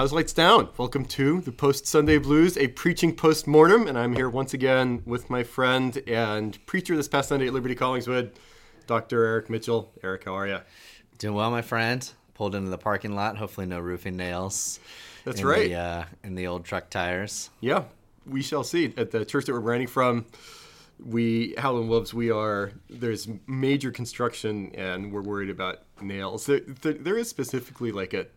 How's lights down? Welcome to the Post Sunday Blues, a preaching post mortem, and I'm here once again with my friend and preacher this past Sunday at Liberty Collingswood, Dr. Eric Mitchell. Eric, how are you? Doing well, my friend. Pulled into the parking lot. Hopefully, no roofing nails. That's in right. The, uh, in the old truck tires. Yeah, we shall see. At the church that we're branding from, we Howland Wolves, we are there's major construction, and we're worried about nails. There, there is specifically like a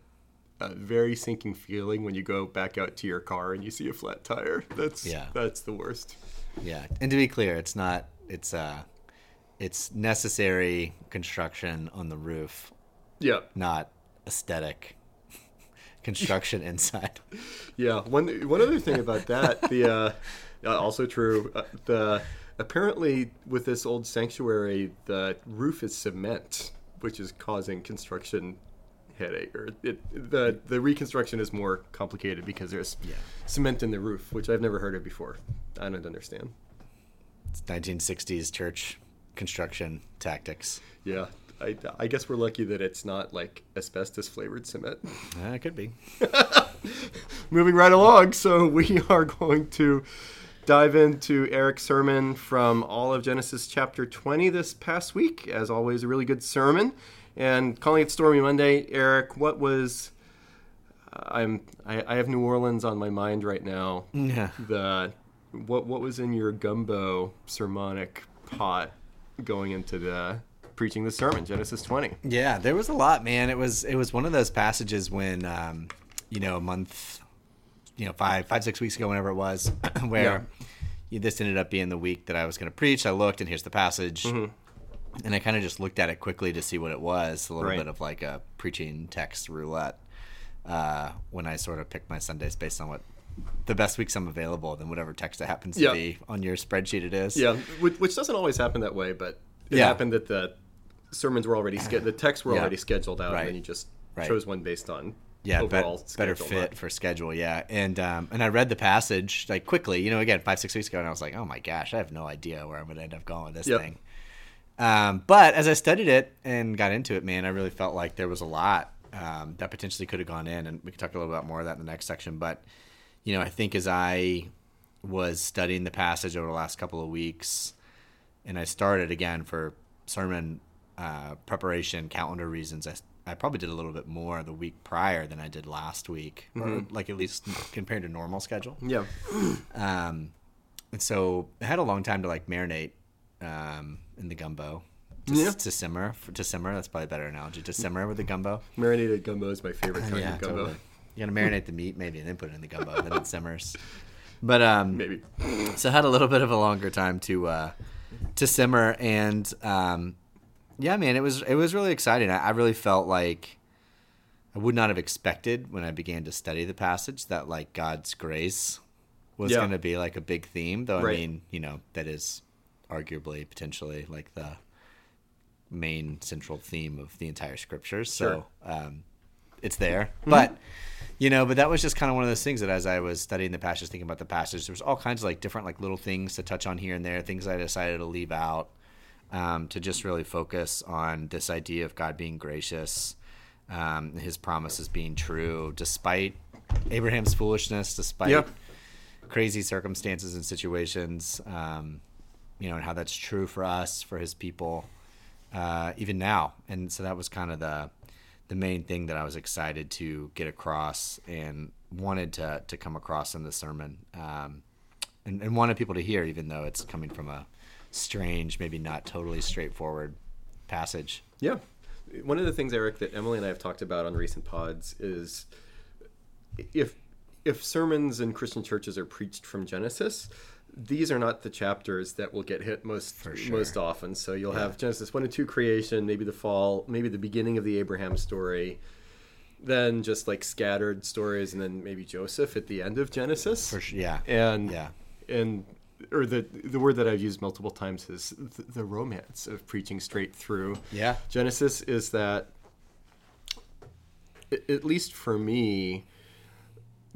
a very sinking feeling when you go back out to your car and you see a flat tire. That's Yeah. that's the worst. Yeah, and to be clear, it's not. It's uh, it's necessary construction on the roof, Yeah, not aesthetic construction inside. yeah. One one other thing about that, the uh, also true. Uh, the apparently with this old sanctuary, the roof is cement, which is causing construction headache. Or it the the reconstruction is more complicated because there's Yeah. cement in the roof, which I've never heard of before. I don't understand. It's 1960s church construction tactics. Yeah. I, I guess we're lucky that it's not like asbestos flavored cement. Uh, it could be. moving right along. So we are going to dive into Eric's sermon from all of Genesis chapter 20 this past week. As always, a really good sermon. And calling it Stormy Monday, Eric, what was I'm I, I have New Orleans on my mind right now. Yeah. The what what was in your gumbo sermonic pot going into the preaching the sermon, Genesis 20. Yeah, there was a lot, man. It was it was one of those passages when um, you know, a month you know, five five, six weeks ago, whenever it was, where you, this ended up being the week that I was gonna preach. I looked and here's the passage. And I kind of just looked at it quickly to see what it was, a little Right. bit of like a preaching text roulette. Uh, when I sort of picked my Sundays based on what the best weeks I'm available, then whatever text it happens to be on your spreadsheet it is. Yeah, which, doesn't always happen that way, but it Yeah. happened that the sermons were already sch- the texts were Yeah. already scheduled out, Right. and then you just Right. chose one based on yeah, bet- better fit not- for schedule. Yeah, and um, and I read the passage like quickly, you know, again five six weeks ago, and I was like, oh my gosh, I have no idea where I'm going to end up going with this Yep. thing. Um, but as I studied it and got into it, man, I really felt like there was a lot um, that potentially could have gone in, and we can talk a little bit more of that in the next section. But you know, I think as I was studying the passage over the last couple of weeks, and I started again for sermon uh, preparation calendar reasons. I, I probably did a little bit more the week prior than I did last week, or like at least compared to normal schedule. Yeah, Um, and so I had a long time to like marinate um, in the gumbo. To, Yeah. to simmer for, to simmer that's probably a better analogy to simmer with the gumbo marinated gumbo is my favorite kind of gumbo. totally. you gotta marinate the meat maybe and then put it in the gumbo and then it simmers but um Maybe. so I had a little bit of a longer time to uh, to simmer, and um, yeah, man, it was it was really exciting. I, I really felt like I would not have expected when I began to study the passage that like God's grace was Yeah. going to be like a big theme. Though Right. I mean, you know, that is arguably potentially like the main central theme of the entire scriptures. Sure. So um, it's there, Mm-hmm. but you know but that was just kind of one of those things that as i was studying the passage thinking about the passage there was all kinds of like different like little things to touch on here and there things i decided to leave out um, to just really focus on this idea of god being gracious um, his promises being true despite abraham's foolishness despite Yeah. crazy circumstances and situations um, you know and how that's true for us for his people uh, even now and so that was kind of the the main thing that I was excited to get across and wanted to to come across in the sermon, um, and, and wanted people to hear, even though it's coming from a strange, maybe not totally straightforward passage. Yeah. One of the things, Eric, that Emily and I have talked about on recent pods is if if sermons in Christian churches are preached from Genesis, these are not the chapters that will get hit most sure. most often. So you'll have Genesis one and two creation, maybe the fall, maybe the beginning of the Abraham story, then just like scattered stories, and then maybe Joseph at the end of Genesis. For sure. Yeah. And Yeah. and or the the word that I've used multiple times is the, the romance of preaching straight through. Yeah. Genesis is that at least for me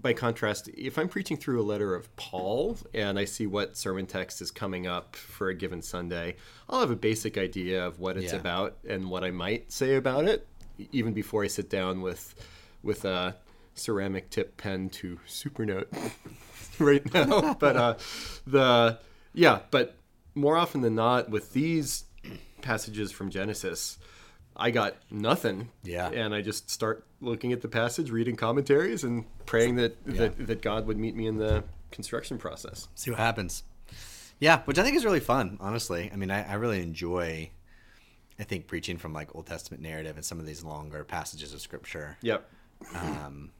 by contrast if i'm preaching through a letter of paul and i see what sermon text is coming up for a given sunday i'll have a basic idea of what it's Yeah. about and what i might say about it even before i sit down with with a ceramic tip pen to supernote right now but uh the yeah but more often than not with these passages from genesis i got nothing Yeah. and i just start looking at the passage reading commentaries and praying that that, that god would meet me in the construction process See what happens. Yeah, which I think is really fun, honestly. I mean, I, I really enjoy, I think, preaching from like Old Testament narrative and some of these longer passages of scripture. yep Um,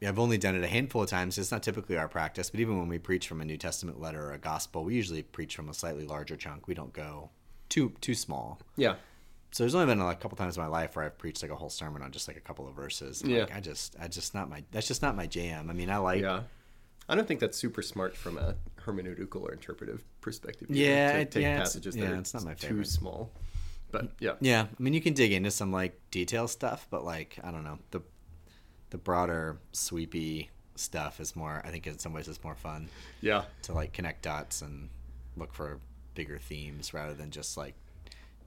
yeah, I've only done it a handful of times. It's not typically our practice, but even when we preach from a New Testament letter or a gospel, we usually preach from a slightly larger chunk. We don't go too too small. yeah So there's only been like a couple times in my life where I've preached like a whole sermon on just like a couple of verses. Yeah. like, I just, I just not my. That's just not my jam. I mean, I like. yeah i don't think that's super smart from a hermeneutical or interpretive perspective Yeah, to it- take yeah, it's- passages yeah, are it's not my too favorite. small but yeah Yeah, I mean, you can dig into some like detail stuff, but like I don't know the the broader sweepy stuff is more. I think in some ways it's more fun yeah to like connect dots and look for bigger themes rather than just like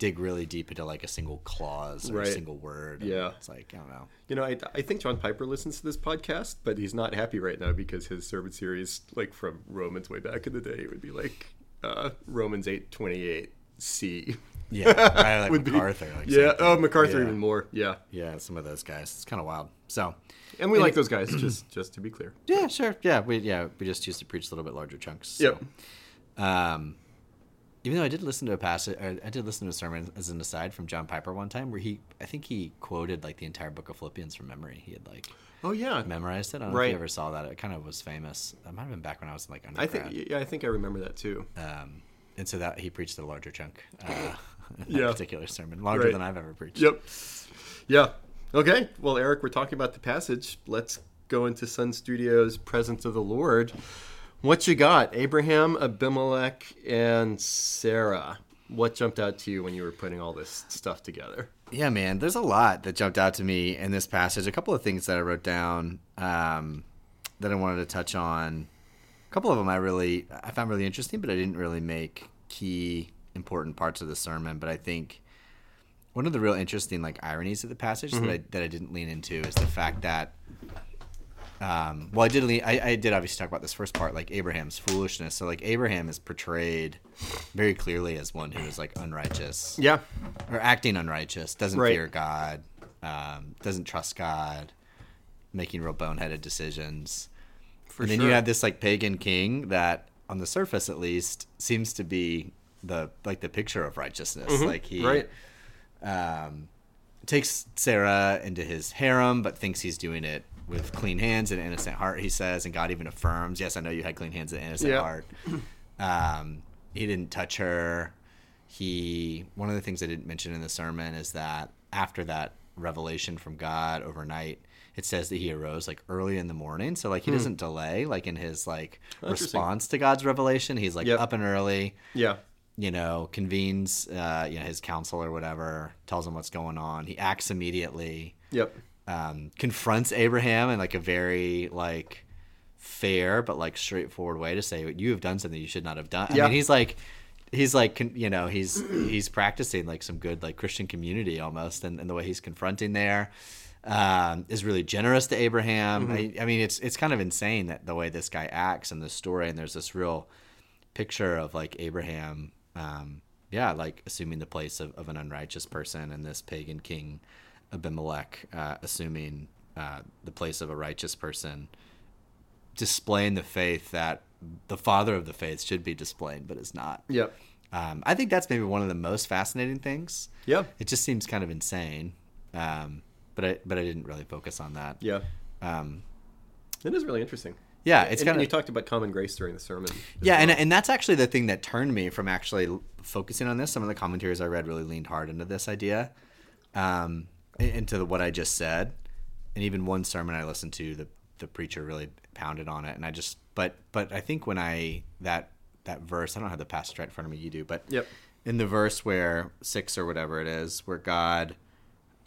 dig really deep into like a single clause or Right. a single word. Yeah. it's like I don't know. You know, I, I think John Piper listens to this podcast, but he's not happy right now because his sermon series, like from Romans way back in the day, would be like uh, Romans eight twenty eight C. Yeah, I like Would be- MacArthur. Like yeah, oh MacArthur Yeah. even more. Yeah, Yeah, some of those guys. It's kind of wild. So, and we like those guys. Just just to be clear. yeah, sure. Yeah, we yeah we just used to preach a little bit larger chunks. So. Yep. Um, even though I did listen to a passage, I did listen to a sermon as an aside from John Piper one time, where he, I think he quoted like the entire book of Philippians from memory. He had like Oh yeah. memorized it. I don't know if Right. you ever saw that. It kind of was famous. That might have been back when I was like undergrad. I think yeah, I think I remember that too. um, and so that he preached a larger chunk. Uh, that Yeah. particular sermon, larger Right. than I've ever preached. Yep. Yeah. Okay. Well, Eric, we're talking about the passage. Let's go into Sun Studios' presence of the Lord. What you got? Abraham, Abimelech, and Sarah. What jumped out to you when you were putting all this stuff together? Yeah, man, there's a lot that jumped out to me in this passage. A couple of things that I wrote down um, that I wanted to touch on. A couple of them I really I found really interesting, but I didn't really make key important parts of the sermon. But I think one of the real interesting like ironies of the passage that I that I didn't lean into is the fact that um, well, I did. Lean, I, I did obviously talk about this first part, like Abraham's foolishness. So, like Abraham is portrayed very clearly as one who is like unrighteous Yeah. or acting unrighteous, doesn't Right. fear God, um, doesn't trust God, making real boneheaded decisions. For and then sure. you have this like pagan king that, on the surface at least, seems to be the like the picture of righteousness. Like he Mm-hmm. right. um, takes Sarah into his harem, but thinks he's doing it with clean hands and innocent heart. He says, and God even affirms, "Yes, I know you had clean hands and innocent heart." Um, he didn't touch her. He one of the things I didn't mention in the sermon is that after that revelation from God overnight, it says that he arose like early in the morning. So like he doesn't delay like in his like Hmm. Response to God's revelation. He's like Yep. up and early Yeah. you know, convenes, uh, you know, his council or whatever, tells him what's going on. He acts immediately, Yep. Um, confronts Abraham in like a very like fair but like straightforward way to say you have done something you should not have done. I mean, he's like, he's like, you know, he's he's practicing like some good like Christian community almost, and, and the way he's confronting there. Um, is really generous to Abraham. I, I mean, it's it's kind of insane that the way this guy acts in the story, and there's this real picture of like Abraham, um, yeah, like assuming the place of, of an unrighteous person, and this pagan king Abimelech uh, assuming uh, the place of a righteous person, displaying the faith that the father of the faith should be displaying, but is not. Yep. Um, I think that's maybe one of the most fascinating things. Yeah. It just seems kind of insane, um, but I but I didn't really focus on that. Yeah. Um, It is really interesting. yeah, it's and, kind of you talked about common grace during the sermon. Yeah, and well. and that's actually the thing that turned me from actually focusing on this. Some of the commentaries I read really leaned hard into this idea. Um, into the, what I just said, and even one sermon I listened to, the the preacher really pounded on it, and I just but but I think when I that that verse, I don't have the passage right in front of me, you do, but Yep. in the verse where six or whatever it is, where God,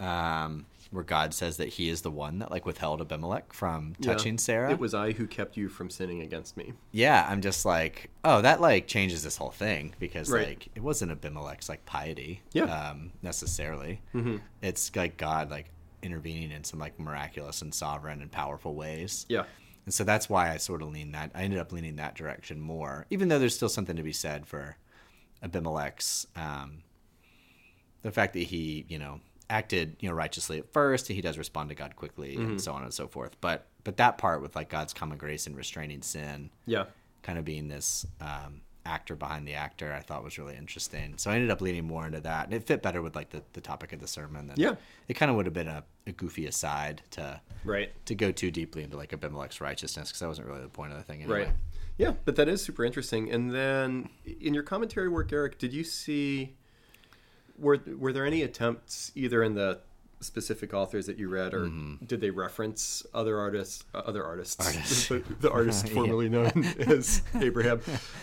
um, where God says that He is the one that like withheld Abimelech from touching Yeah. Sarah. It was I who kept you from sinning against me. yeah, I'm just like, oh, that like changes this whole thing because Right. like it wasn't Abimelech's like piety, Yeah. um, necessarily. Mm-hmm. It's like God like intervening in some like miraculous and sovereign and powerful ways. Yeah. And so that's why I sort of lean that. I ended up leaning that direction more, even though there's still something to be said for Abimelech's, um, the fact that he, you know, acted, you know, righteously at first, and he does respond to God quickly, and so on and so forth. But but that part with like God's common grace and restraining sin, Yeah. kind of being this um, actor behind the actor, I thought was really interesting. So I ended up leaning more into that, and it fit better with like the, the topic of the sermon. Than Yeah. it kind of would have been a, a goofy aside to Right. to go too deeply into like Abimelech's righteousness because that wasn't really the point of the thing anyway. Right. Yeah, but that is super interesting. And then in your commentary work, Eric, did you see were were there any attempts either in the specific authors that you read or did they reference other artists uh, other artists, Mm-hmm. Artists. the, the artist formerly known as Abraham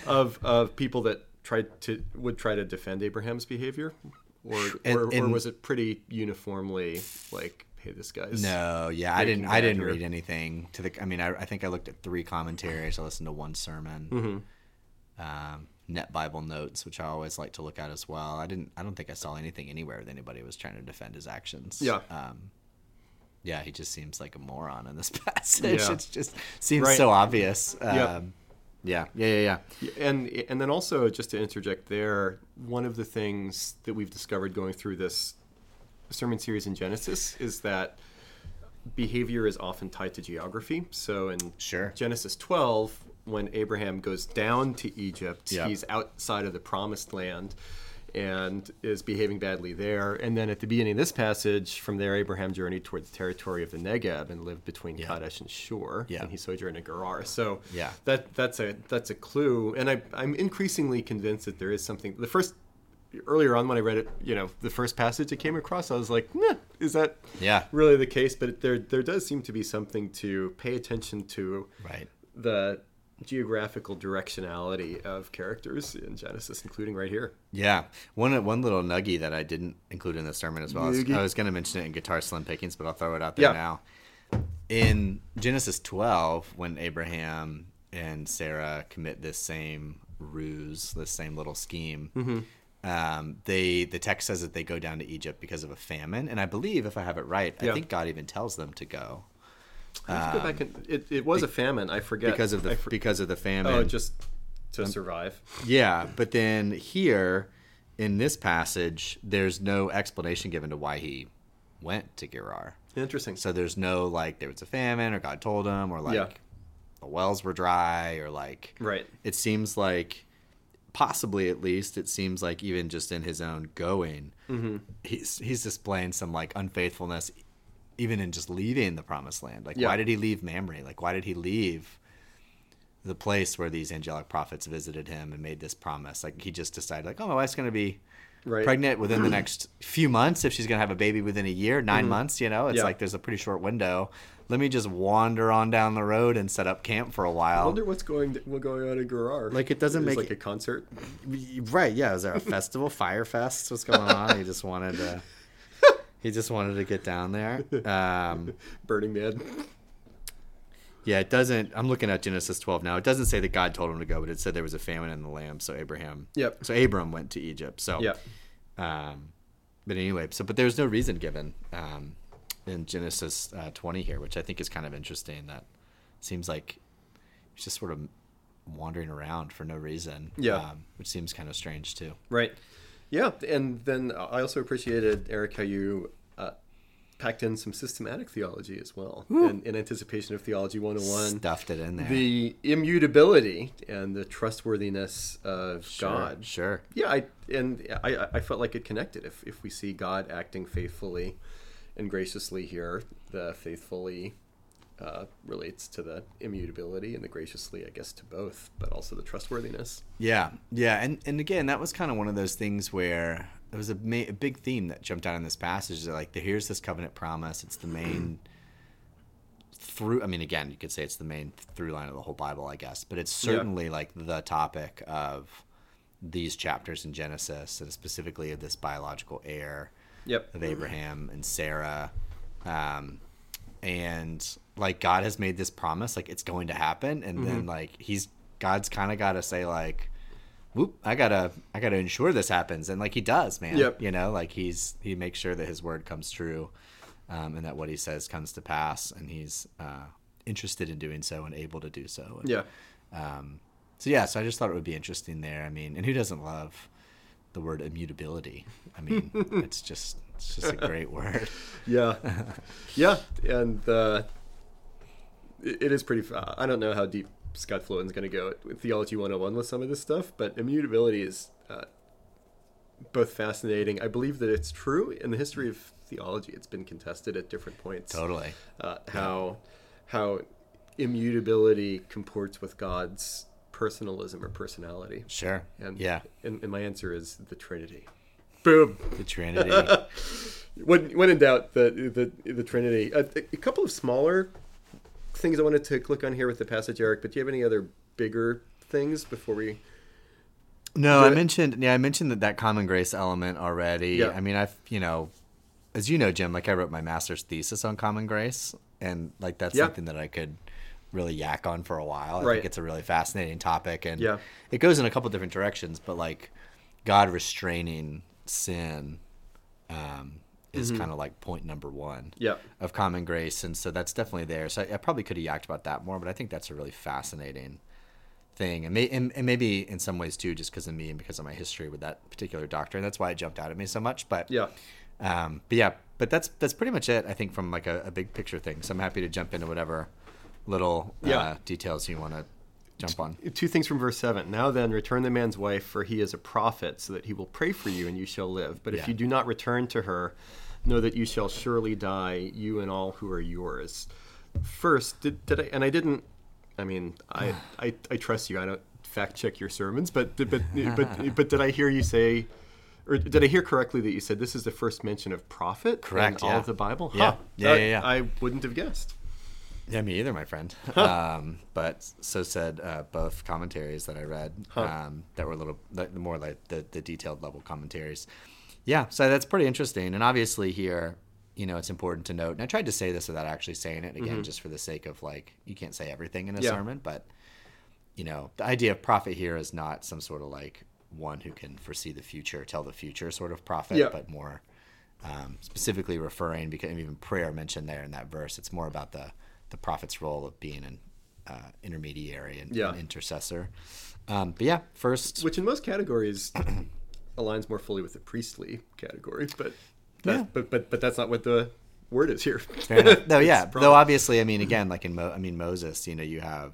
of of people that tried to would try to defend Abraham's behavior or And- or, or was it pretty uniformly like hey this guy's No, yeah, I didn't. I didn't here. read anything to the. I mean, I, I think I looked at three commentaries. I listened to one sermon. Um, Net Bible notes, which I always like to look at as well. I didn't. I don't think I saw anything anywhere that anybody was trying to defend his actions. Yeah. Um, yeah, he just seems like a moron in this passage. Yeah. It just seems Right. so obvious. Um, Yep. Yeah, yeah, yeah, yeah. Yeah, and and then also just to interject there, one of the things that we've discovered going through this sermon series in Genesis is that behavior is often tied to geography. So in Sure. Genesis 12, when Abraham goes down to Egypt, Yeah. he's outside of the promised land and is behaving badly there. And then at the beginning of this passage, from there, Abraham journeyed toward the territory of the Negeb and lived between Yeah. Kadesh and Shur. Yeah. And he sojourned in Gerar. So Yeah. that that's a that's a clue. And I, I'm increasingly convinced that there is something. The first earlier on when I read it, you know, the first passage I came across, I was like, nah, is that Yeah. really the case? But there there does seem to be something to pay attention to Right. the geographical directionality of characters in Genesis, including right here. Yeah, one one little nuggy that I didn't include in the sermon as well. I was, I was going to mention it in Guitar Slim Pickings, but I'll throw it out there Yeah. now. In Genesis 12, when Abraham and Sarah commit this same ruse, this same little scheme, Mm-hmm. um, they the text says that they go down to Egypt because of a famine, and I believe, if I have it right, Yeah. I think God even tells them to go I have to go back and it, it was a famine. I forget Um, because of the for- because of the famine. oh just to survive. Yeah, but then here in this passage, there's no explanation given to why he went to Gerar. Interesting. So there's no like there was a famine or God told him or like Yeah. the wells were dry or like Right. it seems like possibly at least it seems like even just in his own going Mm-hmm. he's he's displaying some like unfaithfulness even in just leaving the promised land like Yeah. why did he leave Mamre like why did he leave the place where these angelic prophets visited him and made this promise like he just decided like oh my wife's going to be Right. pregnant within the next few months if she's going to have a baby within a year 9 months you know it's Mm-hmm. Yeah. like there's a pretty short window let me just wander on down the road and set up camp for a while wonder what's going what's going on in Gerar. Like, it doesn't Is make like it- a concert. Right, yeah. Is there a festival, Fire Fest? What's going on? He just wanted to. He just wanted to get down there. Um, Burning Man. yeah, it doesn't. I'm looking at Genesis 12 now. It doesn't say that God told him to go, but it said there was a famine in the land. So Abraham. Yep. So Abram went to Egypt. So. Yeah. Um, but anyway, so but there's no reason given um, in Genesis uh, 20 here, which I think is kind of interesting. That seems like he's just sort of wandering around for no reason. Yeah. Um, which seems kind of strange too. Right. Yeah, and then I also appreciated Eric how you uh, packed in some systematic theology as well, in, in anticipation of Theology 101. Stuffed it in there. The immutability and the trustworthiness of Sure, God. Sure. Yeah, I and I, I felt like it connected. If if we see God acting faithfully and graciously here, the faithfully uh, relates to the immutability, and the graciously, I guess, to both, but also the trustworthiness. Yeah, yeah, and and again, that was kind of one of those things where it was a, ma- a big theme that jumped out in this passage. That like, here's this covenant promise. It's the main through. I mean, again, you could say it's the main through line of the whole Bible, I guess. But it's Yeah. certainly like the topic of these chapters in Genesis, and specifically of this biological heir Yep. of Abraham and Sarah. Um, and like God has made this promise, like it's going to happen, and Mm-hmm. then like he's God's kind of got to say like, "Whoop, I gotta, I gotta ensure this happens," and like he does, man. Yep. You know, like he's he makes sure that his word comes true, um, and that what he says comes to pass, and he's uh, interested in doing so and able to do so. And, Yeah. Um, so yeah, so I just thought it would be interesting there. I mean, and who doesn't love the word immutability? I mean, it's just it's just a great word. Yeah. yeah. And uh, it, it is pretty. Uh, I don't know how deep Scott Flowen's going to go with Theology 101 with some of this stuff, but immutability is uh, both fascinating. I believe that it's true in the history of theology. It's been contested at different points. Totally. Uh, how how immutability comports with God's personalism or personality. Sure. And yeah. And, and my answer is the Trinity. Boom. The Trinity. when when in doubt, the the the Trinity. A, a couple of smaller things I wanted to click on here with the passage, Eric. But do you have any other bigger things before we? No, I mentioned yeah, I mentioned that that common grace element already. Yeah. I mean, I've you know, as you know, Jim, like I wrote my master's thesis on common grace, and like that's Yeah. something that I could really yak on for a while. I Right. think it's a really fascinating topic, and Yeah. it goes in a couple different directions. But like God restraining sin um, is kind of like point number one Mm-hmm. Of common grace, and so that's definitely there. So I, I probably could have yacked about that more, but I think that's a really fascinating thing, and, may, and, and maybe in some ways too, just because of me and because of my history with that particular doctrine. That's why it jumped out at me so much. But Yeah. um, but yeah, but that's that's pretty much it. I think from like a, a big picture thing. So I'm happy to jump into whatever little Yeah. uh, details you want to jump on. Two things from verse 7. Now then, return the man's wife, for he is a prophet, so that he will pray for you and you shall live. But if you do not return to her, know that you shall surely die, you and all who are yours. First, did, did I, and I didn't, I mean, I, I, I trust you. I don't fact check your sermons, but, but, but, but did I hear you say, or did I hear correctly that you said this is the first mention of prophet Correct, in all yeah. of the Bible? Yeah. Huh. Yeah, yeah, yeah. I wouldn't have guessed. Yeah, me either, my friend. um, but so said uh, both commentaries that I read um, that were a little the, more like the, the detailed level commentaries. Yeah, so that's pretty interesting. And obviously here, you know, it's important to note. And I tried to say this without actually saying it again, just for the sake of like you can't say everything in a Yeah. sermon, but you know, the idea of prophet here is not some sort of like one who can foresee the future, tell the future sort of prophet, Yeah. but more um, specifically referring because even prayer mentioned there in that verse. It's more about the the prophet's role of being an uh, intermediary and Yeah. an intercessor. Um, but yeah, first, which in most categories aligns more fully with the priestly category, but that, Yeah. but but but that's not what the word is here. No, yeah. It's Though obviously, I mean, again, like in Mo- I mean Moses, you know, you have,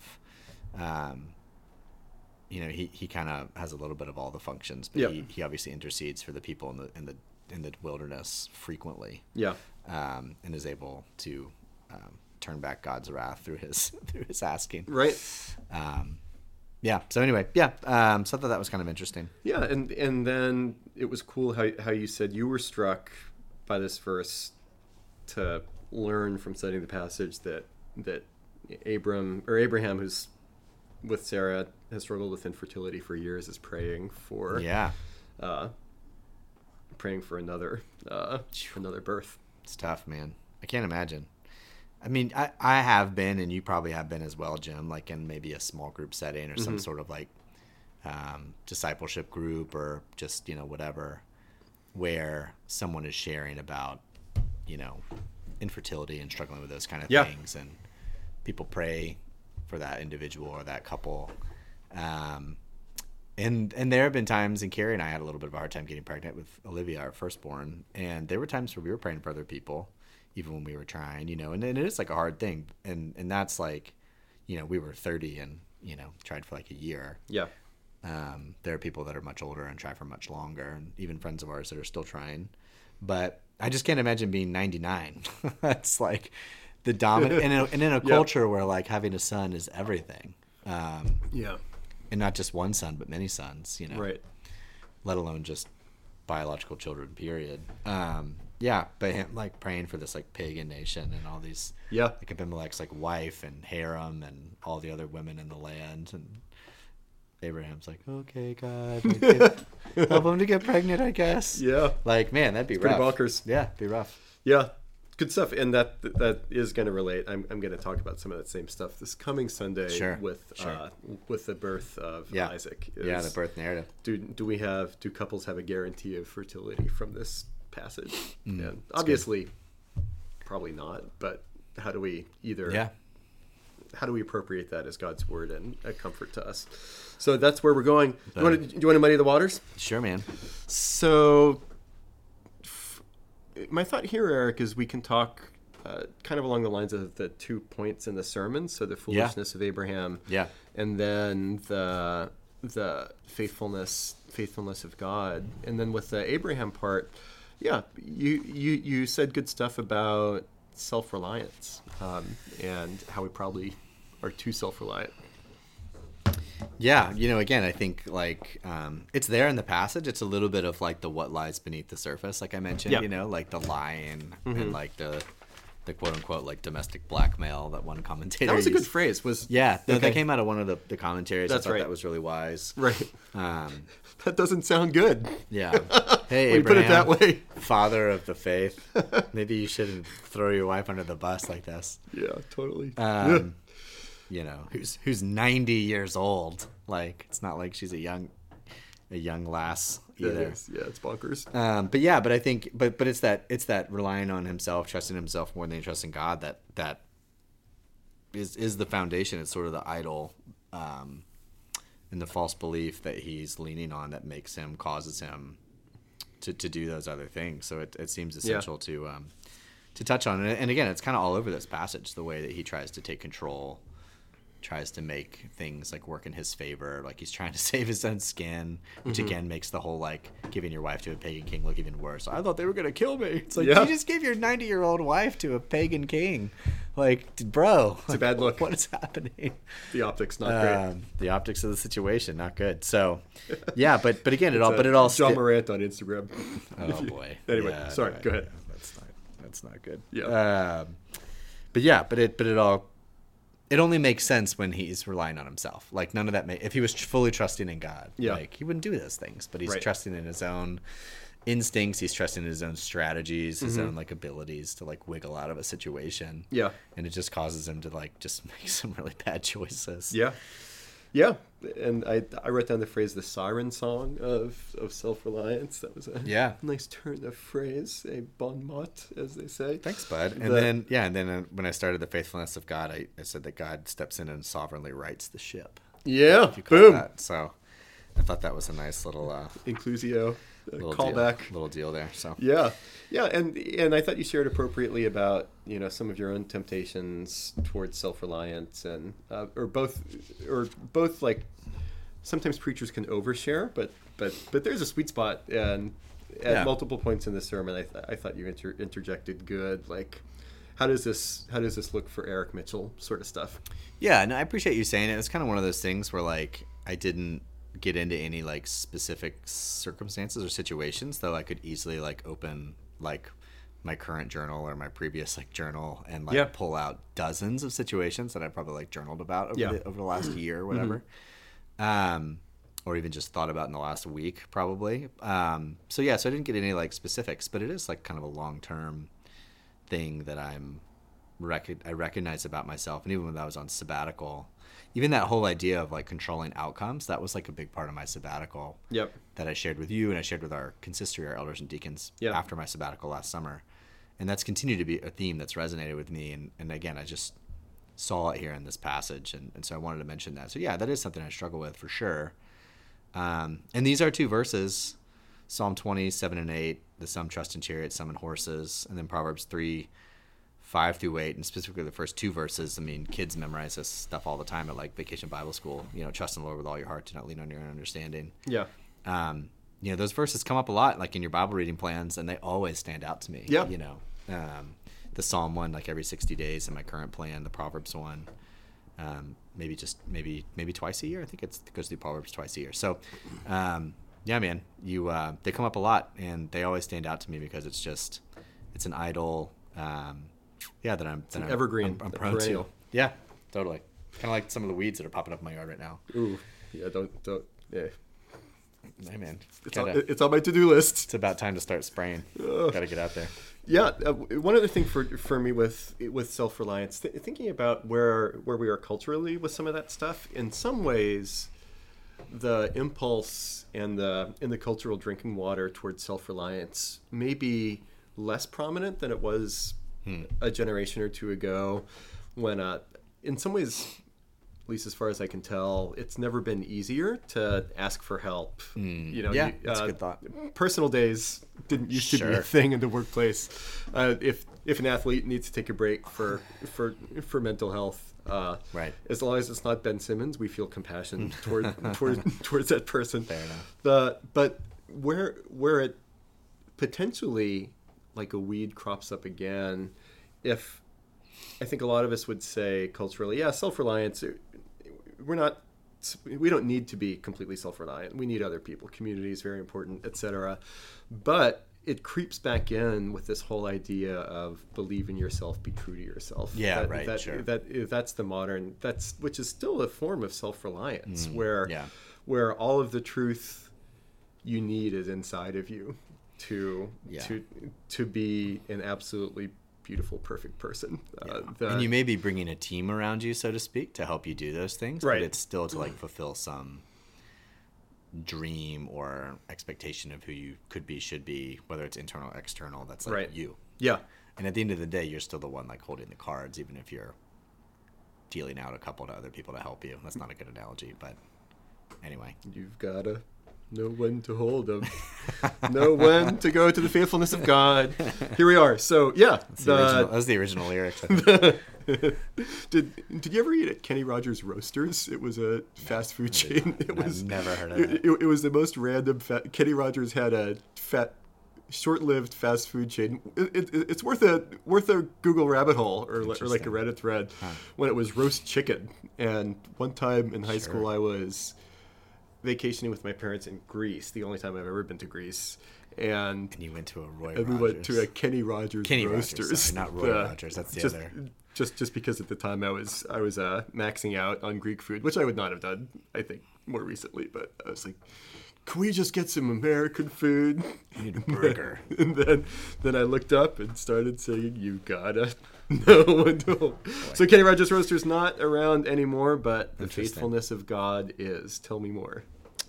um, you know, he, he kind of has a little bit of all the functions, but Yep. he, he obviously intercedes for the people in the in the in the wilderness frequently, yeah, um, and is able to um, turn back God's wrath through his through his asking. right. Um, yeah. So anyway, yeah. Um, so I thought that was kind of interesting. Yeah, and and then it was cool how how you said you were struck by this verse to learn from studying the passage that that Abram or Abraham, who's with Sarah, has struggled with infertility for years, is praying for Yeah. uh, praying for another uh, another birth. It's tough, man. I can't imagine. I mean, I, I have been, and you probably have been as well, Jim, like in maybe a small group setting or some sort of like um, discipleship group or just, you know, whatever, where someone is sharing about, you know, infertility and struggling with those kind of Yeah. things. And people pray for that individual or that couple. Um, and and there have been times, and Carrie and I had a little bit of a hard time getting pregnant with Olivia, our firstborn, and there were times where we were praying for other people, even when we were trying, you know, and, and it is like a hard thing, and and that's like, you know, we were thirty and you know tried for like a year. Yeah, Um, there are people that are much older and try for much longer, and even friends of ours that are still trying. But I just can't imagine being 99. That's like the dominant, and in, a, and in a culture where like having a son is everything, um, yeah, and not just one son, but many sons. You know, right. let alone just biological children. Period. Um, yeah, but him like praying for this like pagan nation and all these Yeah. like Abimelech's like wife and harem and all the other women in the land and Abraham's like, okay, God, like, get- help him to get pregnant, I guess. Yeah. Like, man, that'd be Pretty rough. bonkers. Yeah, be rough. Yeah, good stuff, and that that is going to relate. I'm, I'm going to talk about some of that same stuff this coming Sunday Sure, with sure. Uh, with the birth of Yeah. Isaac. Yeah, the birth narrative. Do do we have do couples have a guarantee of fertility from this passage? Mm, and obviously, probably not. But how do we either Yeah. how do we appropriate that as God's word and a comfort to us? So that's where we're going. Do you, want to, do you want to muddy the waters? Sure, man. So, f- my thought here, Eric, is we can talk uh, kind of along the lines of the two points in the sermon. So the foolishness of Abraham, Yeah. and then the the faithfulness faithfulness of God, and then with the Abraham part, yeah, you you you said good stuff about self reliance um, and how we probably are too self reliant. Yeah, you know, again, I think like um, it's there in the passage. It's a little bit of like the what lies beneath the surface, like I mentioned. Yeah. You know, like the lying and like the the quote unquote like domestic blackmail that one commentator. That was a good phrase. Was Yeah, Okay. that came out of one of the, the commentaries. That's I thought right. that was really wise. right. Um, That doesn't sound good. yeah. Hey, you put it that Abraham, way. father of the faith. Maybe you shouldn't throw your wife under the bus like this. Yeah, totally. Um, you know, who's who's ninety years old. Like it's not like she's a young a young lass Yeah, either. it is. yeah, it's bonkers. Um, but yeah, but I think, but but it's that it's that relying on himself, trusting himself more than trusting God that that is is the foundation. It's sort of the idol, um, and the false belief that he's leaning on that makes him causes him to, to do those other things. So it, it seems essential to um, to touch on it. And again, it's kind of all over this passage the way that he tries to take control, tries to make things like work in his favor. Like he's trying to save his own skin, which again makes the whole like giving your wife to a pagan king look even worse. I thought they were gonna kill me. It's like Yeah. you just gave your ninety year old wife to a pagan king. Like, bro, It's a bad look. What is happening? The optics not great. Um, the optics of the situation not good. So, yeah, but but again, it all but it all Ja sti- Morant on Instagram. Oh boy. Anyway, Yeah, sorry, right, go ahead. That's not that's not good. Yeah. Um, but yeah, but it but it all it only makes sense when he's relying on himself. Like none of that. May, if he was fully trusting in God, Yeah. like he wouldn't do those things. But he's Right. trusting in his own instincts. He's trusting in his own strategies, his Mm-hmm. own like abilities to like wiggle out of a situation. Yeah. and it just causes him to like just make some really bad choices. Yeah. Yeah. And I I wrote down the phrase the siren song of, of self reliance. That was a Yeah. nice turn of phrase, a bon mot, as they say. Thanks, bud. And The- then, yeah, and then uh, when I started the faithfulness of God, I, I said that God steps in and sovereignly rights the ship. Yeah. If you call Boom. that. So I thought that was a nice little uh, Inclusio. Little callback. deal, little deal there. So Yeah, yeah, and and I thought you shared appropriately about you know some of your own temptations towards self reliance and uh, or both or both like sometimes preachers can overshare, but but but there's a sweet spot and at Yeah. multiple points in the sermon I, th- I thought you inter- interjected good like how does this how does this look for Eric Mitchell sort of stuff. yeah, no, I appreciate you saying it. It's kind of one of those things where like I didn't get into any like specific circumstances or situations, though I could easily like open like my current journal or my previous like journal and like Yeah. pull out dozens of situations that I probably like journaled about over Yeah. the over the last year or whatever. Um or even just thought about in the last week probably. Um so yeah, so I didn't get any like specifics, but it is like kind of a long-term thing that I'm rec- I recognize about myself and even when I was on sabbatical, even that whole idea of like controlling outcomes, that was like a big part of my sabbatical Yep. that I shared with you and I shared with our consistory, our elders and deacons Yeah. after my sabbatical last summer. And that's continued to be a theme that's resonated with me. And, and again, I just saw it here in this passage. And, and so I wanted to mention that. So, yeah, that is something I struggle with for sure. Um, and these are two verses Psalm 20, 7 and 8, the some trust in chariots, some in horses, and then Proverbs 3, 5 through 8, and specifically the first two verses. I mean, kids memorize this stuff all the time at like vacation Bible school. You know, trust in the Lord with all your heart, do not lean on your own understanding Yeah. um, you know, those verses come up a lot, like in your Bible reading plans, and they always stand out to me. Yeah. You know, um, the Psalm one, like every 60 days in my current plan, the Proverbs one, um, maybe just, maybe, maybe twice a year. I think it's, it goes through Proverbs twice a year. So, um, yeah, man, you uh, they come up a lot, and they always stand out to me because it's just it's an idol. Um, yeah, that I'm that I'm, evergreen, I'm, I'm prone to. Yeah, totally. Kind of like some of the weeds that are popping up in my yard right now. Ooh, yeah, don't don't. Yeah, Hey, man, it's gotta- on, it's on my to do list. it's about time to start spraying. Got to get out there. Yeah, uh, one other thing for for me with with self reliance, th- thinking about where where we are culturally with some of that stuff. In some ways, the impulse and the in the cultural drinking water towards self reliance may be less prominent than it was a generation or two ago, when uh, in some ways. At least as far as I can tell, it's never been easier to ask for help. You know, Yeah, you- that's a uh, good thought. Personal days didn't used to be a thing in the workplace. Uh, if if an athlete needs to take a break for for for mental health, uh, Right. As long as it's not Ben Simmons, we feel compassion toward toward towards that person. Fair enough. The but where where it potentially like a weed crops up again, if I think a lot of us would say culturally, yeah, self reliance. We're not. We don't need to be completely self reliant. We need other people. Community is very important, etc. But it creeps back in with this whole idea of believe in yourself, be true to yourself. Yeah, that, right, That, sure. that that's the modern. That's which is still a form of self reliance, where Mm, yeah. where all of the truth you need is inside of you to Yeah. to to be an absolutely beautiful, perfect person. Uh, the- and you may be bringing a team around you, so to speak, to help you do those things. Right. But it's still to like fulfill some dream or expectation of who you could be, should be, whether it's internal or external. That's like Right. you. yeah, And at the end of the day, you're still the one like holding the cards, even if you're dealing out a couple to other people to help you. That's not a good analogy, but anyway. you've gotta know when to hold them, know when to go to the faithfulness of God. Here we are. So yeah, The original, the, that's the original lyrics. Did did you ever eat at Kenny Rogers Roasters? It was a fast food chain. It I've was never heard of it, it. it, it was the most random. Kenny Rogers had a fat, short-lived fast food chain. It, it, it's worth a worth a Google rabbit hole or, or like a Reddit thread when it was roast chicken. And one time in high school, I was vacationing with my parents in Greece. The only time I've ever been to Greece. And And you went to a Roy and we went to a Kenny Rogers Kenny Rogers, Roasters. sorry, not Roy Uh, Rogers, that's the just, other. Just just just because at the time I was I was uh, maxing out on Greek food, which I would not have done. I think more recently, but I was like, can we just get some American food? You need a burger. and then then I looked up and started saying, "You gotta to." hold." So Kenny Rogers Roasters not around anymore, but the faithfulness of God is. Tell me more.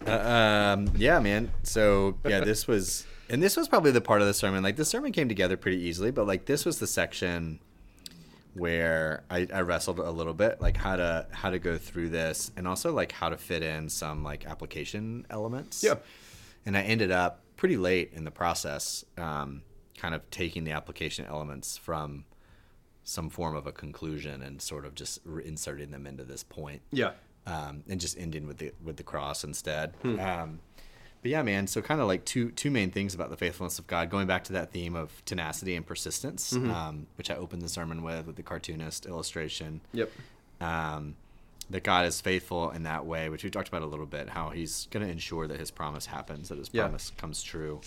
Uh, um, yeah, man. So yeah, this was, and this was probably the part of the sermon. Like the sermon came together pretty easily, but like this was the section where I, I wrestled a little bit, like how to how to go through this, and also like how to fit in some like application elements. Yeah. And I ended up pretty late in the process, um, kind of taking the application elements from some form of a conclusion and sort of just re- inserting them into this point Yeah. um, and just ending with the with the cross instead. Hmm. Um, but yeah, man. So kind of like two two main things about the faithfulness of God. Going back to that theme of tenacity and persistence, Mm-hmm. um, which I opened the sermon with with the cartoonist illustration. Yep. Um, that God is faithful in that way, which we talked about a little bit. How He's going to ensure that His promise happens, that His Yeah. promise comes true,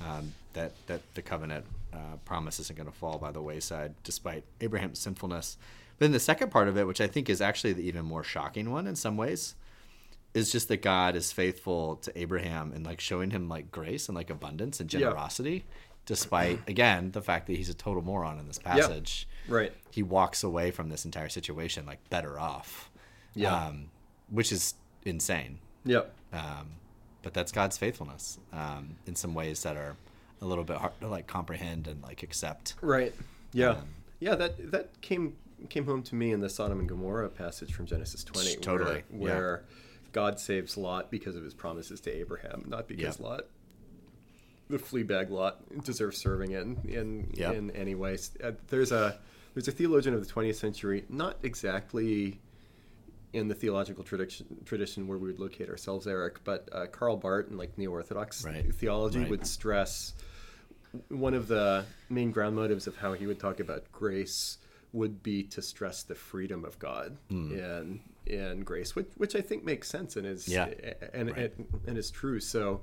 um, that that the covenant uh, promise isn't going to fall by the wayside, despite Abraham's sinfulness. But then the second part of it, which I think is actually the even more shocking one in some ways, is just that God is faithful to Abraham and like showing him like grace and like abundance and Yeah. generosity, despite again the fact that he's a total moron in this passage. Right. He walks away from this entire situation like better off. Yeah. Um, which is insane. Yep. Um, but that's God's faithfulness um, in some ways that are a little bit hard to like comprehend and like accept. Right. Yeah. Um, yeah. That that came came home to me in the Sodom and Gomorrah passage from Genesis 20, Totally, where, where God saves Lot because of his promises to Abraham, not because Yeah. Lot, the flea bag Lot, deserves serving in in Yeah. in any way. Uh, There's a there's a theologian of the 20th century, not exactly in the theological tradition tradition where we would locate ourselves, Eric, but uh, Karl Barth and like neo-Orthodox Right. theology Right. would stress one of the main ground motives of how he would talk about grace would be to stress the freedom of God hmm. and and grace, which which I think makes sense and is Yeah. and, Right. and and is true. So,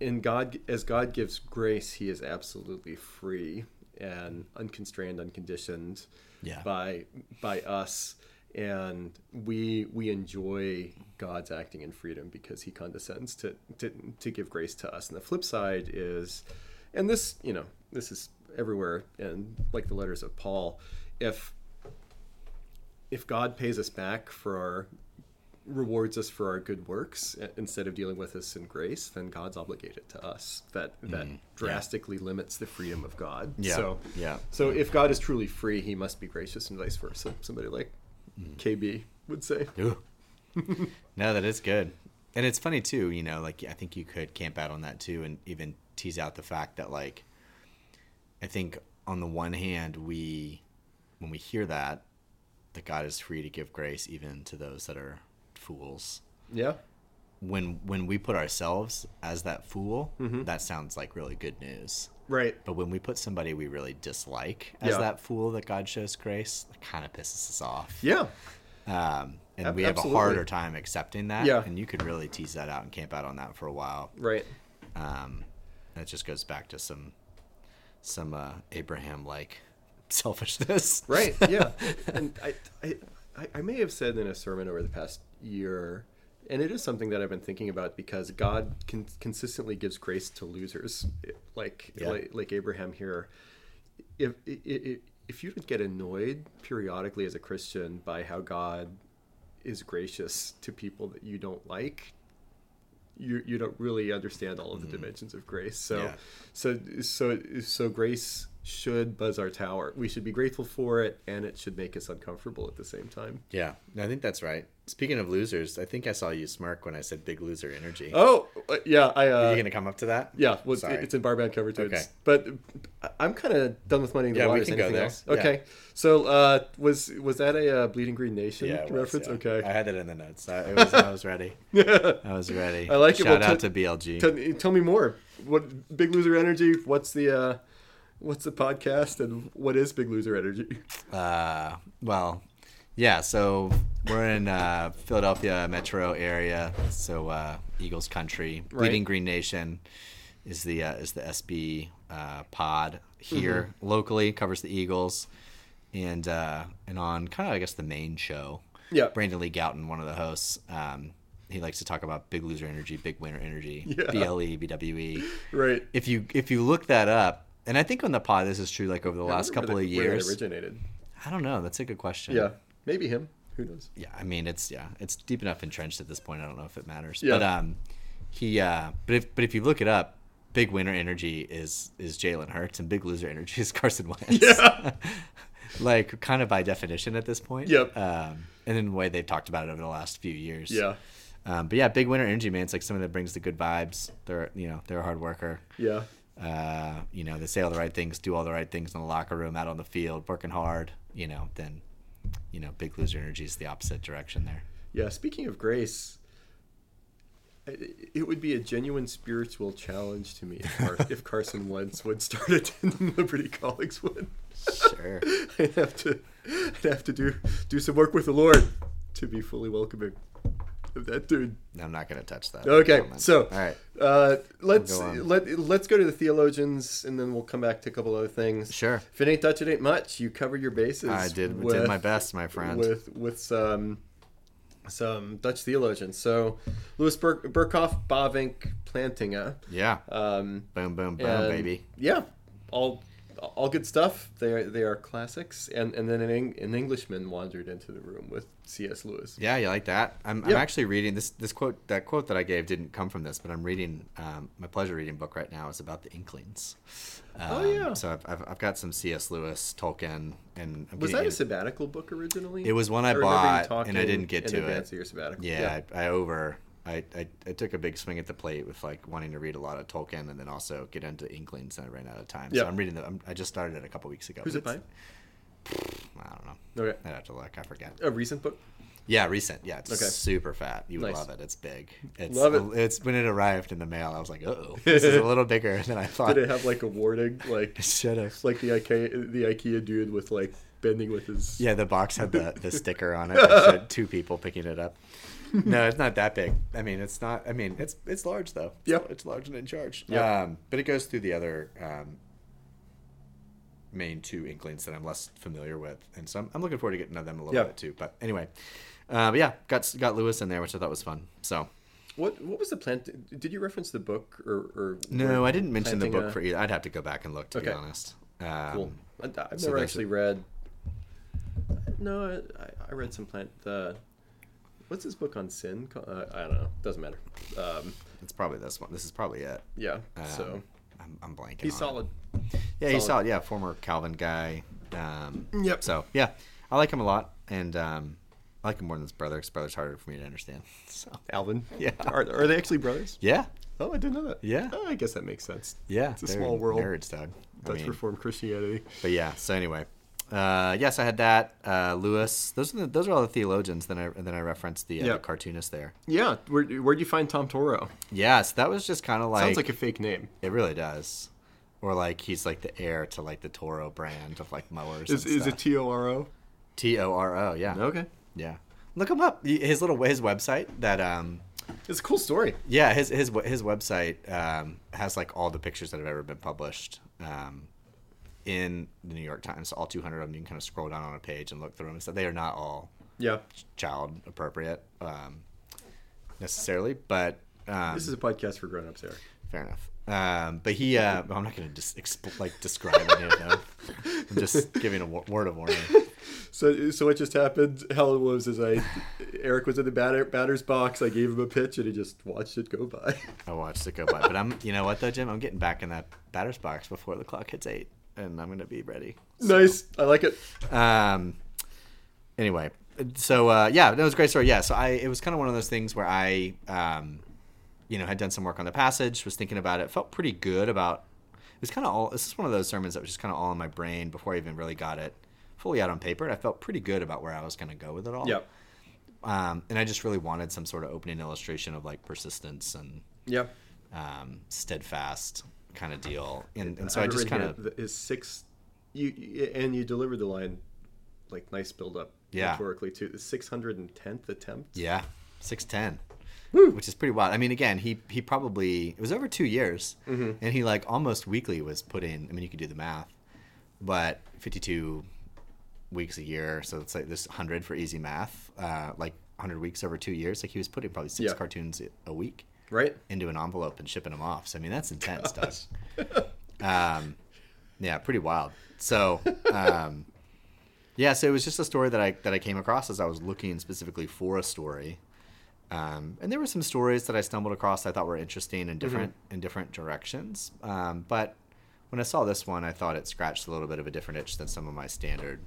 in God, as God gives grace, He is absolutely free and unconstrained, unconditioned Yeah. by by us, and we we enjoy God's acting in freedom because He condescends to to to give grace to us. And the flip side is, and this you know this is everywhere, and like the letters of Paul, if if God pays us back for our rewards us for our good works uh, instead of dealing with us in grace, then God's obligated to us. That that drastically limits the freedom of God. Yeah, So yeah. So if God is truly free, He must be gracious, and vice versa. Somebody like Mm. KB would say. No, that is good. And it's funny too, you know, like I think you could camp out on that too and even tease out the fact that like I think on the one hand we when we hear that that God is free to give grace even to those that are fools. Yeah. When when we put ourselves as that fool, that sounds like really good news. Right. But when we put somebody we really dislike as Yeah. that fool that God shows grace, it kind of pisses us off Yeah. um, and Ab- we have absolutely. a harder time accepting that. Yeah. and you could really tease that out and camp out on that for a while. Right. Um, that just goes back to some some uh, Abraham like selfishness. Right. Yeah. and I, I, I- may have said in a sermon over the past year, and it is something that I've been thinking about because God con- consistently gives grace to losers, like Yeah. like, like Abraham here. If, if if you would get annoyed periodically as a Christian by how God is gracious to people that you don't like, you you don't really understand all of the dimensions of grace. So Mm-hmm. Yeah. so so so grace should buzz our tower. We should be grateful for it, and it should make us uncomfortable at the same time. Yeah, I think that's right. Speaking of losers, I think I saw you smirk when I said big loser energy. Oh uh, yeah, I Are uh, you gonna come up to that? yeah. Was Sorry. it's in Barband cover tunes. Okay. But I- I'm kind of done with money in the Yeah, we waters. can go there. else? Yeah. Okay. So uh, was was that a uh, Bleeding Green Nation Yeah, it was, reference? yeah. Okay. I had it in the notes. I, it was, I was ready. I was ready. I like it. Shout Well, out t- to BLG. Tell, tell me more. What Big Loser Energy? What's the uh, what's the podcast, and what is Big Loser Energy? Uh, well, yeah. So we're in uh, Philadelphia metro area. So uh, Eagles country, Bleeding Green Nation is the uh, is the SB uh, pod here Mm-hmm. locally. Covers the Eagles, and uh, and on kind of I guess the main show. Yeah. Brandon Lee Gowton, one of the hosts. Um, he likes to talk about big loser energy, big winner energy, E, Yeah. BLE, BWE. Right. If you if you look that up, and I think on the pod this is true. Like over the I last couple of they- where it years, originated. I don't know. That's a good question. Yeah, maybe him. Who knows? Yeah, I mean it's yeah, it's deep enough entrenched at this point. I don't know if it matters. Yeah. But um he uh but if but if you look it up, big winner energy is is Jalen Hurts and big loser energy is Carson Wentz. Yeah. like kind of by definition at this point. Yep. Um and in the way they've talked about it over the last few years. Yeah. Um, but yeah, big winner energy, man. It's like someone that brings the good vibes. They're you know, they're a hard worker. Yeah. Uh, you know, they say all the right things, do all the right things in the locker room, out on the field, working hard, you know, then you know, big loser energy is the opposite direction there. Yeah. Speaking of grace, it would be a genuine spiritual challenge to me if, Car- if Carson Wentz would start attending Liberty College. Would Sure. I'd have to, I'd have to do do some work with the Lord to be fully welcoming of that dude. I'm not going to touch that. Okay, so all right, uh, let's go on. let let's go to the theologians, and then we'll come back to a couple other things. sure. If it ain't Dutch, it ain't much. You covered your bases. I did with, did my best, my friend. with with some some Dutch theologians. So Louis Ber- Berkhof, Bavinck, Plantinga. yeah. Um, boom, boom, boom, and baby. Yeah, all all good stuff. They are, they are classics. And and then an, Eng- an Englishman wandered into the room with C.S. Lewis. Yeah, you like that? I'm, I'm actually reading this this quote. That quote that I gave didn't come from this, but I'm reading um, my pleasure reading book right now. is about the Inklings. Um, Oh, yeah. So I've, I've, I've got some C.S. Lewis, Tolkien, and I'm Was that a sabbatical book originally? It was one I you bought, and I didn't get to it. your sabbatical. Yeah, I, I over. I, I, I took a big swing at the plate with like wanting to read a lot of Tolkien and then also get into Inklings and I ran out of time. Yeah. So I'm reading the. I'm, I just started it a couple weeks ago. Who's it by? I don't know. Okay, I'd have to look. I forget. a recent book. Yeah, recent. Yeah, it's Okay. super fat. You would Nice. love it. It's big. It's, Love it. It's when it arrived in the mail. I was like, oh, this is a little bigger than I thought. Did it have like a warning? like Should have. like the IKEA the IKEA dude with like bending with his. Yeah, the box had the, the sticker on it. That showed two people picking it up. No, it's not that big. I mean, it's not. I mean, it's it's large though. Yeah, it's large and in charge. Yep. Um, but it goes through the other um, main two inklings that I'm less familiar with, and so I'm, I'm looking forward to getting to know them a little Yep. bit too. But anyway, uh, but yeah, got got Lewis in there, which I thought was fun. So What what was the plan? Did you reference the book or? or no, I didn't mention the book a- for either. I'd have to go back and look to be honest. Um, Cool. I, I've never so actually a- read. No, I, I read some plant. Uh, what's his book on sin? Uh, I don't know. Doesn't matter. Um, It's probably this one. This is probably it. yeah. Um, so I'm, I'm blanking. he's on it. solid. Yeah, he's Solid. solid. Yeah, former Calvin guy. Um, Yep. So yeah, I like him a lot, and um, I like him more than his brother. His brother's harder for me to understand. So Alvin. Yeah. Are, are they actually brothers? yeah, Oh, I didn't know that. Yeah. Oh, I guess that makes sense. yeah, It's a small world. Nerds, Doug. I Dutch mean, Reformed Christianity. but yeah. So anyway, uh, yes, I had that. Uh, Lewis. Those are the, those are all the theologians. Then I then I referenced the, uh, Yeah. the cartoonist there. Yeah. Where where'd you find Tom Toro? Yes, that was just kind of like Sounds like a fake name. it really does. Or like he's like the heir to like the Toro brand of like mowers. Is is it T O R O? T O R O? Yeah. Okay. Yeah. Look him up. His little his website that um It's a cool story. yeah his his his website um has like all the pictures that have ever been published um in the New York Times. All 200 of them. You can kind of scroll down on a page and look through them. and stuff. they are not all Yeah. child appropriate um necessarily, but um, This is a podcast for grown-ups here. fair enough. Um, but he, uh, I'm not going to just expl- like describe of them. I'm just giving a w- word of warning. So, so what just happened? It was is I, Eric was in the batter, batter's box. I gave him a pitch, and he just watched it go by. I watched it go by. But I'm, you know what though, Jim? I'm getting back in that batter's box before the clock hits eight, and I'm gonna be ready. nice, I like it. Um. Anyway, so uh, yeah, that was a great story. Yeah, so I it was kind of one of those things where I, um, you know, had done some work on the passage, was thinking about it, felt pretty good about. It was kind of all. This is one of those sermons that was just kind of all in my brain before I even really got it fully out on paper. And I felt pretty good about where I was going to go with it all. Yep. Um, and I just really wanted some sort of opening illustration of like persistence and Yep. um, steadfast kind of deal. And, and so I, it just kind of is six. You and you delivered the line, like nice build up. Yeah. Rhetorically too. The six hundred and tenth attempt. yeah six ten, which is pretty wild. I mean, again, he he probably it was over two years, Mm-hmm. and he like almost weekly was put in. I mean, you could do the math, but fifty two weeks a year, so it's like this hundred for easy math, uh, like hundred weeks over two years. Like he was putting probably six Yeah. cartoons a week Right. into an envelope and shipping them off. So I mean, that's intense Gosh. stuff. um, yeah, pretty wild. So, um, yeah, so it was just a story that I that I came across as I was looking specifically for a story. Um, and there were some stories that I stumbled across I thought were interesting in different in different directions. Um, but when I saw this one, I thought it scratched a little bit of a different itch than some of my standard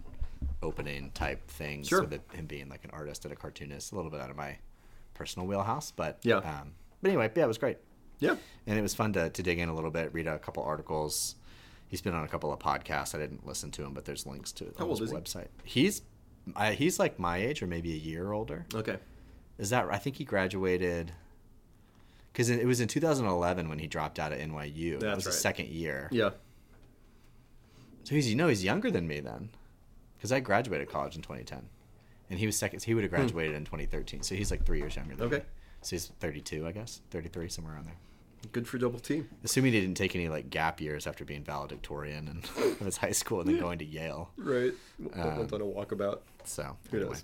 opening type things. Sure. With it, him being like an artist and a cartoonist, a little bit out of my personal wheelhouse. But Yeah. Um, but anyway, yeah, it was great Yeah. and it was fun to, to dig in a little bit, read a couple articles. He's been on a couple of podcasts. I didn't listen to him, but there's links to How his is he? website. He's I, he's like my age or maybe a year older. Okay. Is that? I think he graduated because it was in 2011 when he dropped out of NYU. that That's was his second year. Yeah. So he's you know he's younger than me then, because I graduated college in 2010, and he was second. He would have hmm. graduated in 2013. So he's like three years younger than me. So he's 32, I guess, 33 somewhere around there. Good for double team. Assuming he didn't take any like gap years after being valedictorian and his high school and then going to Yale. Right. Um, Went on a walkabout. So Who anyway. knows?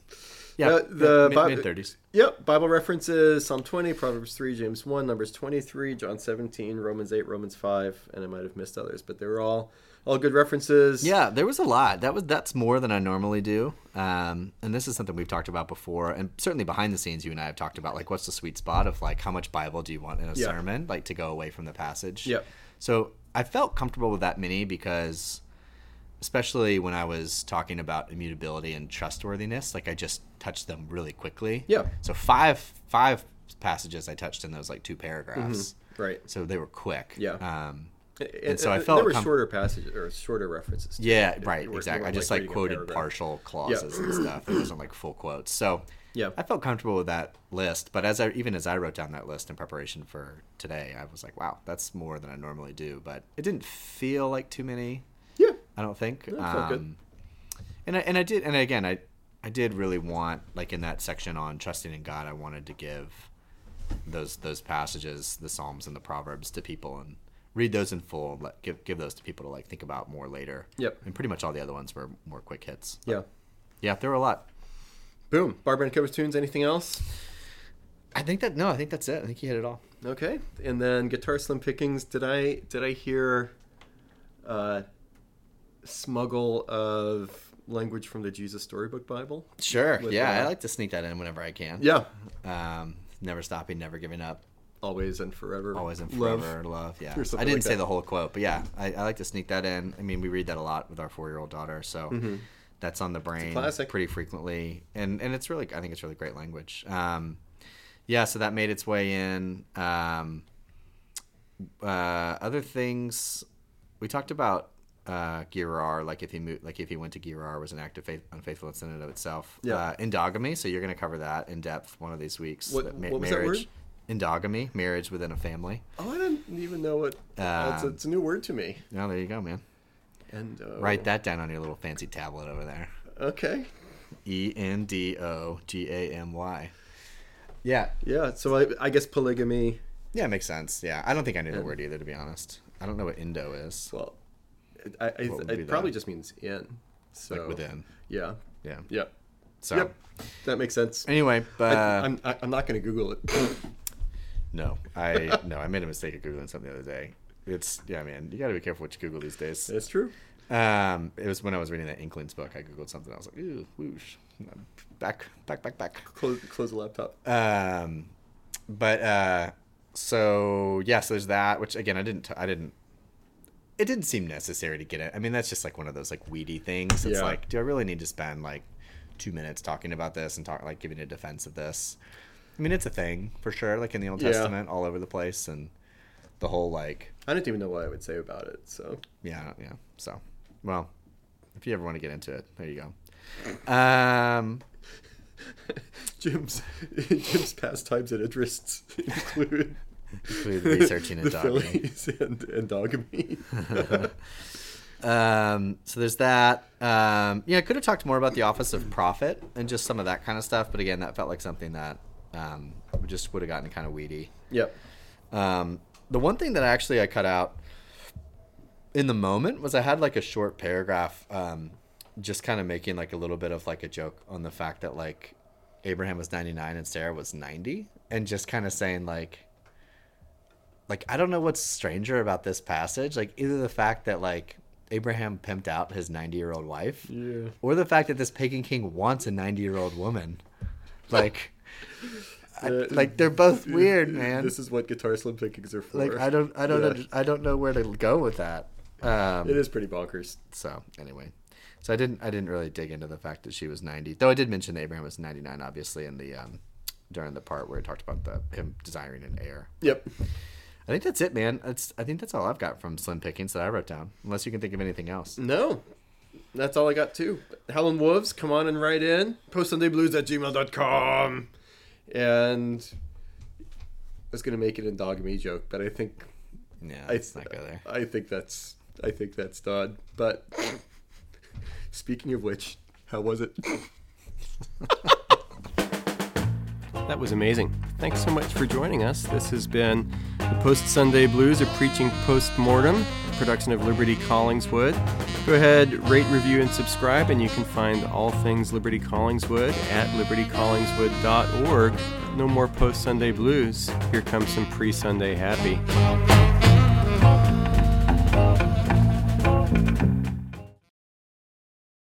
yeah, Uh, the mid thirties. Yep. Bible references Psalm 20, Proverbs 3, James 1, Numbers 23, John 17, Romans 8, Romans 5, and I might have missed others, but they were all all good references. Yeah, there was a lot. That was that's more than I normally do. Um, and this is something we've talked about before, and certainly behind the scenes, you and I have talked about like what's the sweet spot of like how much Bible do you want in a Yeah. sermon, like to go away from the passage. Yep. So I felt comfortable with that many because, especially when I was talking about immutability and trustworthiness, like I just touched them really quickly. Yeah. So five five passages I touched in those like two paragraphs. Right. So they were quick. Yeah. Um, And, so I felt there were com- shorter passages or shorter references. yeah, You right, exactly. I just like a quoted partial clauses and stuff. It wasn't like full quotes. So Yeah. I felt comfortable with that list. But as I even as I wrote down that list in preparation for today, I was like, wow, that's more than I normally do. But it didn't feel like too many. Yeah. I don't think. Yeah, it. Um, And I, and I did, and again, I, I did really want, like in that section on trusting in God, I wanted to give those those passages, the Psalms and the Proverbs, to people and read those in full. Let, give give those to people to like think about more later. Yep. And pretty much all the other ones were more quick hits. Yeah. Yeah, there were a lot. Boom. Barbara and covers tunes. Anything else? I think that no, I think that's it. I think you hit it all. Okay. And then guitar slim pickings. Did I did I hear uh, smuggle of language from the Jesus Storybook Bible? Sure. With, yeah, uh, I like to sneak that in whenever I can. Yeah. Um, never stopping, never giving up, Always and forever. always and forever, love. Yeah. I didn't like say that. the whole quote, but yeah, I, I like to sneak that in. I mean, we read that a lot with our four-year-old daughter, so that's on the brain pretty frequently, and and it's really, I think it's really great language. Um, yeah, so that made its way in. Um, uh, other things we talked about uh, Gerar, like if he moved, like if he went to Gerar was an act of faith, unfaithfulness in and of itself. Yeah. Uh, endogamy. So you're going to cover that in depth one of these weeks. What- ma- what was that marriage, Endogamy, marriage within a family. Oh, I didn't even know what. oh, it's, a, Um, it's a new word to me. Oh, there you go, man. And uh, Write that down on your little fancy tablet over there. Okay. E N D O G A M Y. Yeah. Yeah. So I, I guess polygamy. Yeah, it makes sense. Yeah, I don't think I knew the word either, to be honest. I don't know what Indo is. Well, it, I, I, it probably that? just means in. So Like within. Yeah. Yeah. Yeah. So Yep. That makes sense. anyway, but I, I'm I'm not going to Google it. No, I no, I made a mistake of googling something the other day. It's yeah, man. You got to be careful what you Google these days. That's true. Um, it was when I was reading that Inklings book. I googled something. I was like, ooh, whoosh, back, back, back, back. Close close the laptop. Um, but uh, so yeah, so there's that. Which again, I didn't, t- I didn't. It didn't seem necessary to get it. I mean, that's just like one of those like weedy things. It's Yeah. like, do I really need to spend like two minutes talking about this and talk like giving a defense of this? I mean, it's a thing for sure. Like in the Old Yeah. Testament, all over the place, and the whole like, I don't even know what I would say about it. So yeah, yeah. So, well, if you ever want to get into it, there you go. Um, Jim's Jim's pastimes and interests include include researching the endogamy. And endogamy. Um, so there's that. Um, yeah, I could have talked more about the office of prophet and just some of that kind of stuff, but again, that felt like something that um, just would have gotten kind of weedy. yep. Um, the one thing that actually I cut out in the moment was I had like a short paragraph, um, just kind of making like a little bit of like a joke on the fact that like Abraham was 99 and Sarah was 90, and just kind of saying like, like I don't know what's stranger about this passage, like either the fact that like Abraham pimped out his 90 year old wife, Yeah. or the fact that this pagan king wants a 90 year old woman, like. I- Uh, like they're both weird, man. This is what guitar slim pickings are for. Like I don't, I don't, Yeah. under- I don't know where to go with that. Um, It is pretty bonkers. So anyway, so I didn't, I didn't really dig into the fact that she was ninety. Though I did mention that Abraham was ninety nine, obviously, in the um, during the part where it talked about the him desiring an heir. Yep. I think that's it, man. That's, I think that's all I've got from Slim Pickings that I wrote down. Unless you can think of anything else. No. That's all I got too. Helen Wolves, come on and write in. Postsundayblues at gmail.com. And I was gonna make it an endogamy joke, but I think Yeah, I, let's not go there. I think that's I think that's done. But speaking of which, how was it? That was amazing. Thanks so much for joining us. This has been the Post Sunday Blues, a preaching post mortem production of Liberty Collingswood. Go ahead, rate, review, and subscribe, and you can find all things Liberty Collingswood at libertycollingswood.org. No more Post Sunday Blues. Here comes some pre Sunday happy.